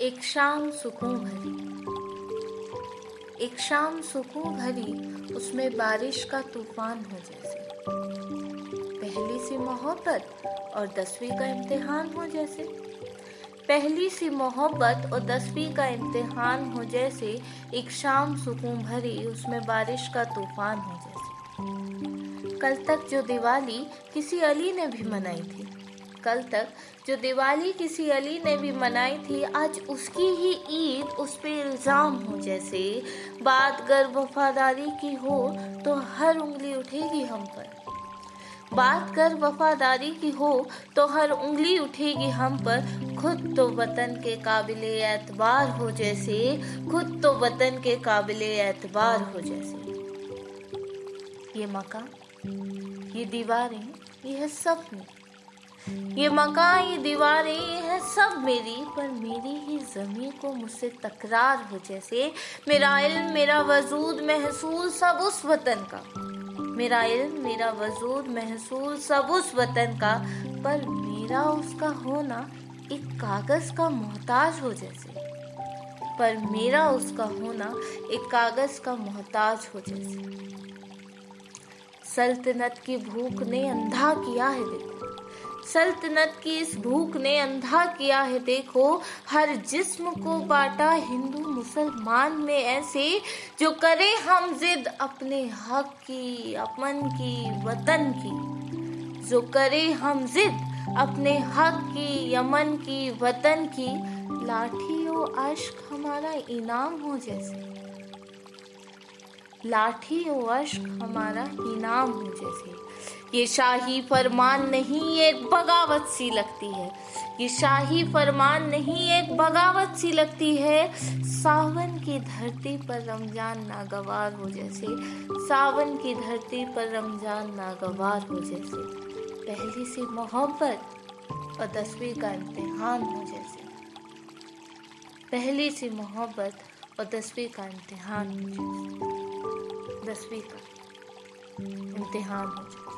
एक शाम सुकून भरी। एक शाम सुकून भरी, उसमें बारिश का तूफ़ान हो जैसे। पहली सी मोहब्बत और दसवीं का इम्तिहान हो जैसे। पहली सी मोहब्बत और दसवीं का इम्तिहान हो जैसे, एक शाम सुकून भरी, उसमें बारिश का तूफ़ान हो जैसे। कल तक जो दिवाली किसी अली ने भी मनाई थी। कल तक, जो दिवाली किसी अली ने भी मनाई थी, आज उसकी ही ईद उस पर इल्ज़ाम हो। जैसे बात गर वफादारी की हो तो हर उंगली उठेगी हम पर। बात कर वफादारी की हो तो हर उंगली उठेगी हम पर। खुद तो वतन के काबिल एतबार हो जैसे, खुद तो वतन के काबिल एतबार हो जैसे। ये मकान, ये दीवारें, ये है मेरी ये मकान ये दीवारें ये है, सब मेरी, पर मेरी ही ज़मीन को मुझसे तकरार हो जैसे। मेरा इल्म, मेरा वजूद महसूल सब उस वतन का। मेरा इल्म, मेरा वजूद महसूल सब उस वतन का, पर मेरा उसका होना एक कागज़ का मोहताज हो जैसे। पर मेरा उसका होना एक कागज़ का मोहताज हो जैसे। सल्तनत की भूख ने अंधा किया है देखो सल्तनत की इस भूख ने अंधा किया है, देखो, हर जिस्म को बांटा हिंदू मुसलमान में ऐसे, जो करे हम जिद अपने हक की अपन की, वतन की। जो करे हम जिद अपने हक की, यमन की, वतन की लाठी ओ अश्क हमारा इनाम हो जैसे। लाठी ओ अश्क हमारा इनाम हो जैसे। ये शाही फरमान नहीं एक बगावत सी लगती है। ये शाही फरमान नहीं एक बगावत सी लगती है। सावन की धरती पर रमज़ान नागवार हो जैसे, सावन की धरती पर रमज़ान नागवार हो जैसे। पहली सी मोहब्बत और दसवीं का इम्तिहान हो जैसे। पहली सी मोहब्बत और दसवीं का इम्तिहान हो जैसे। दसवीं का इम्तिहान हो जैसे।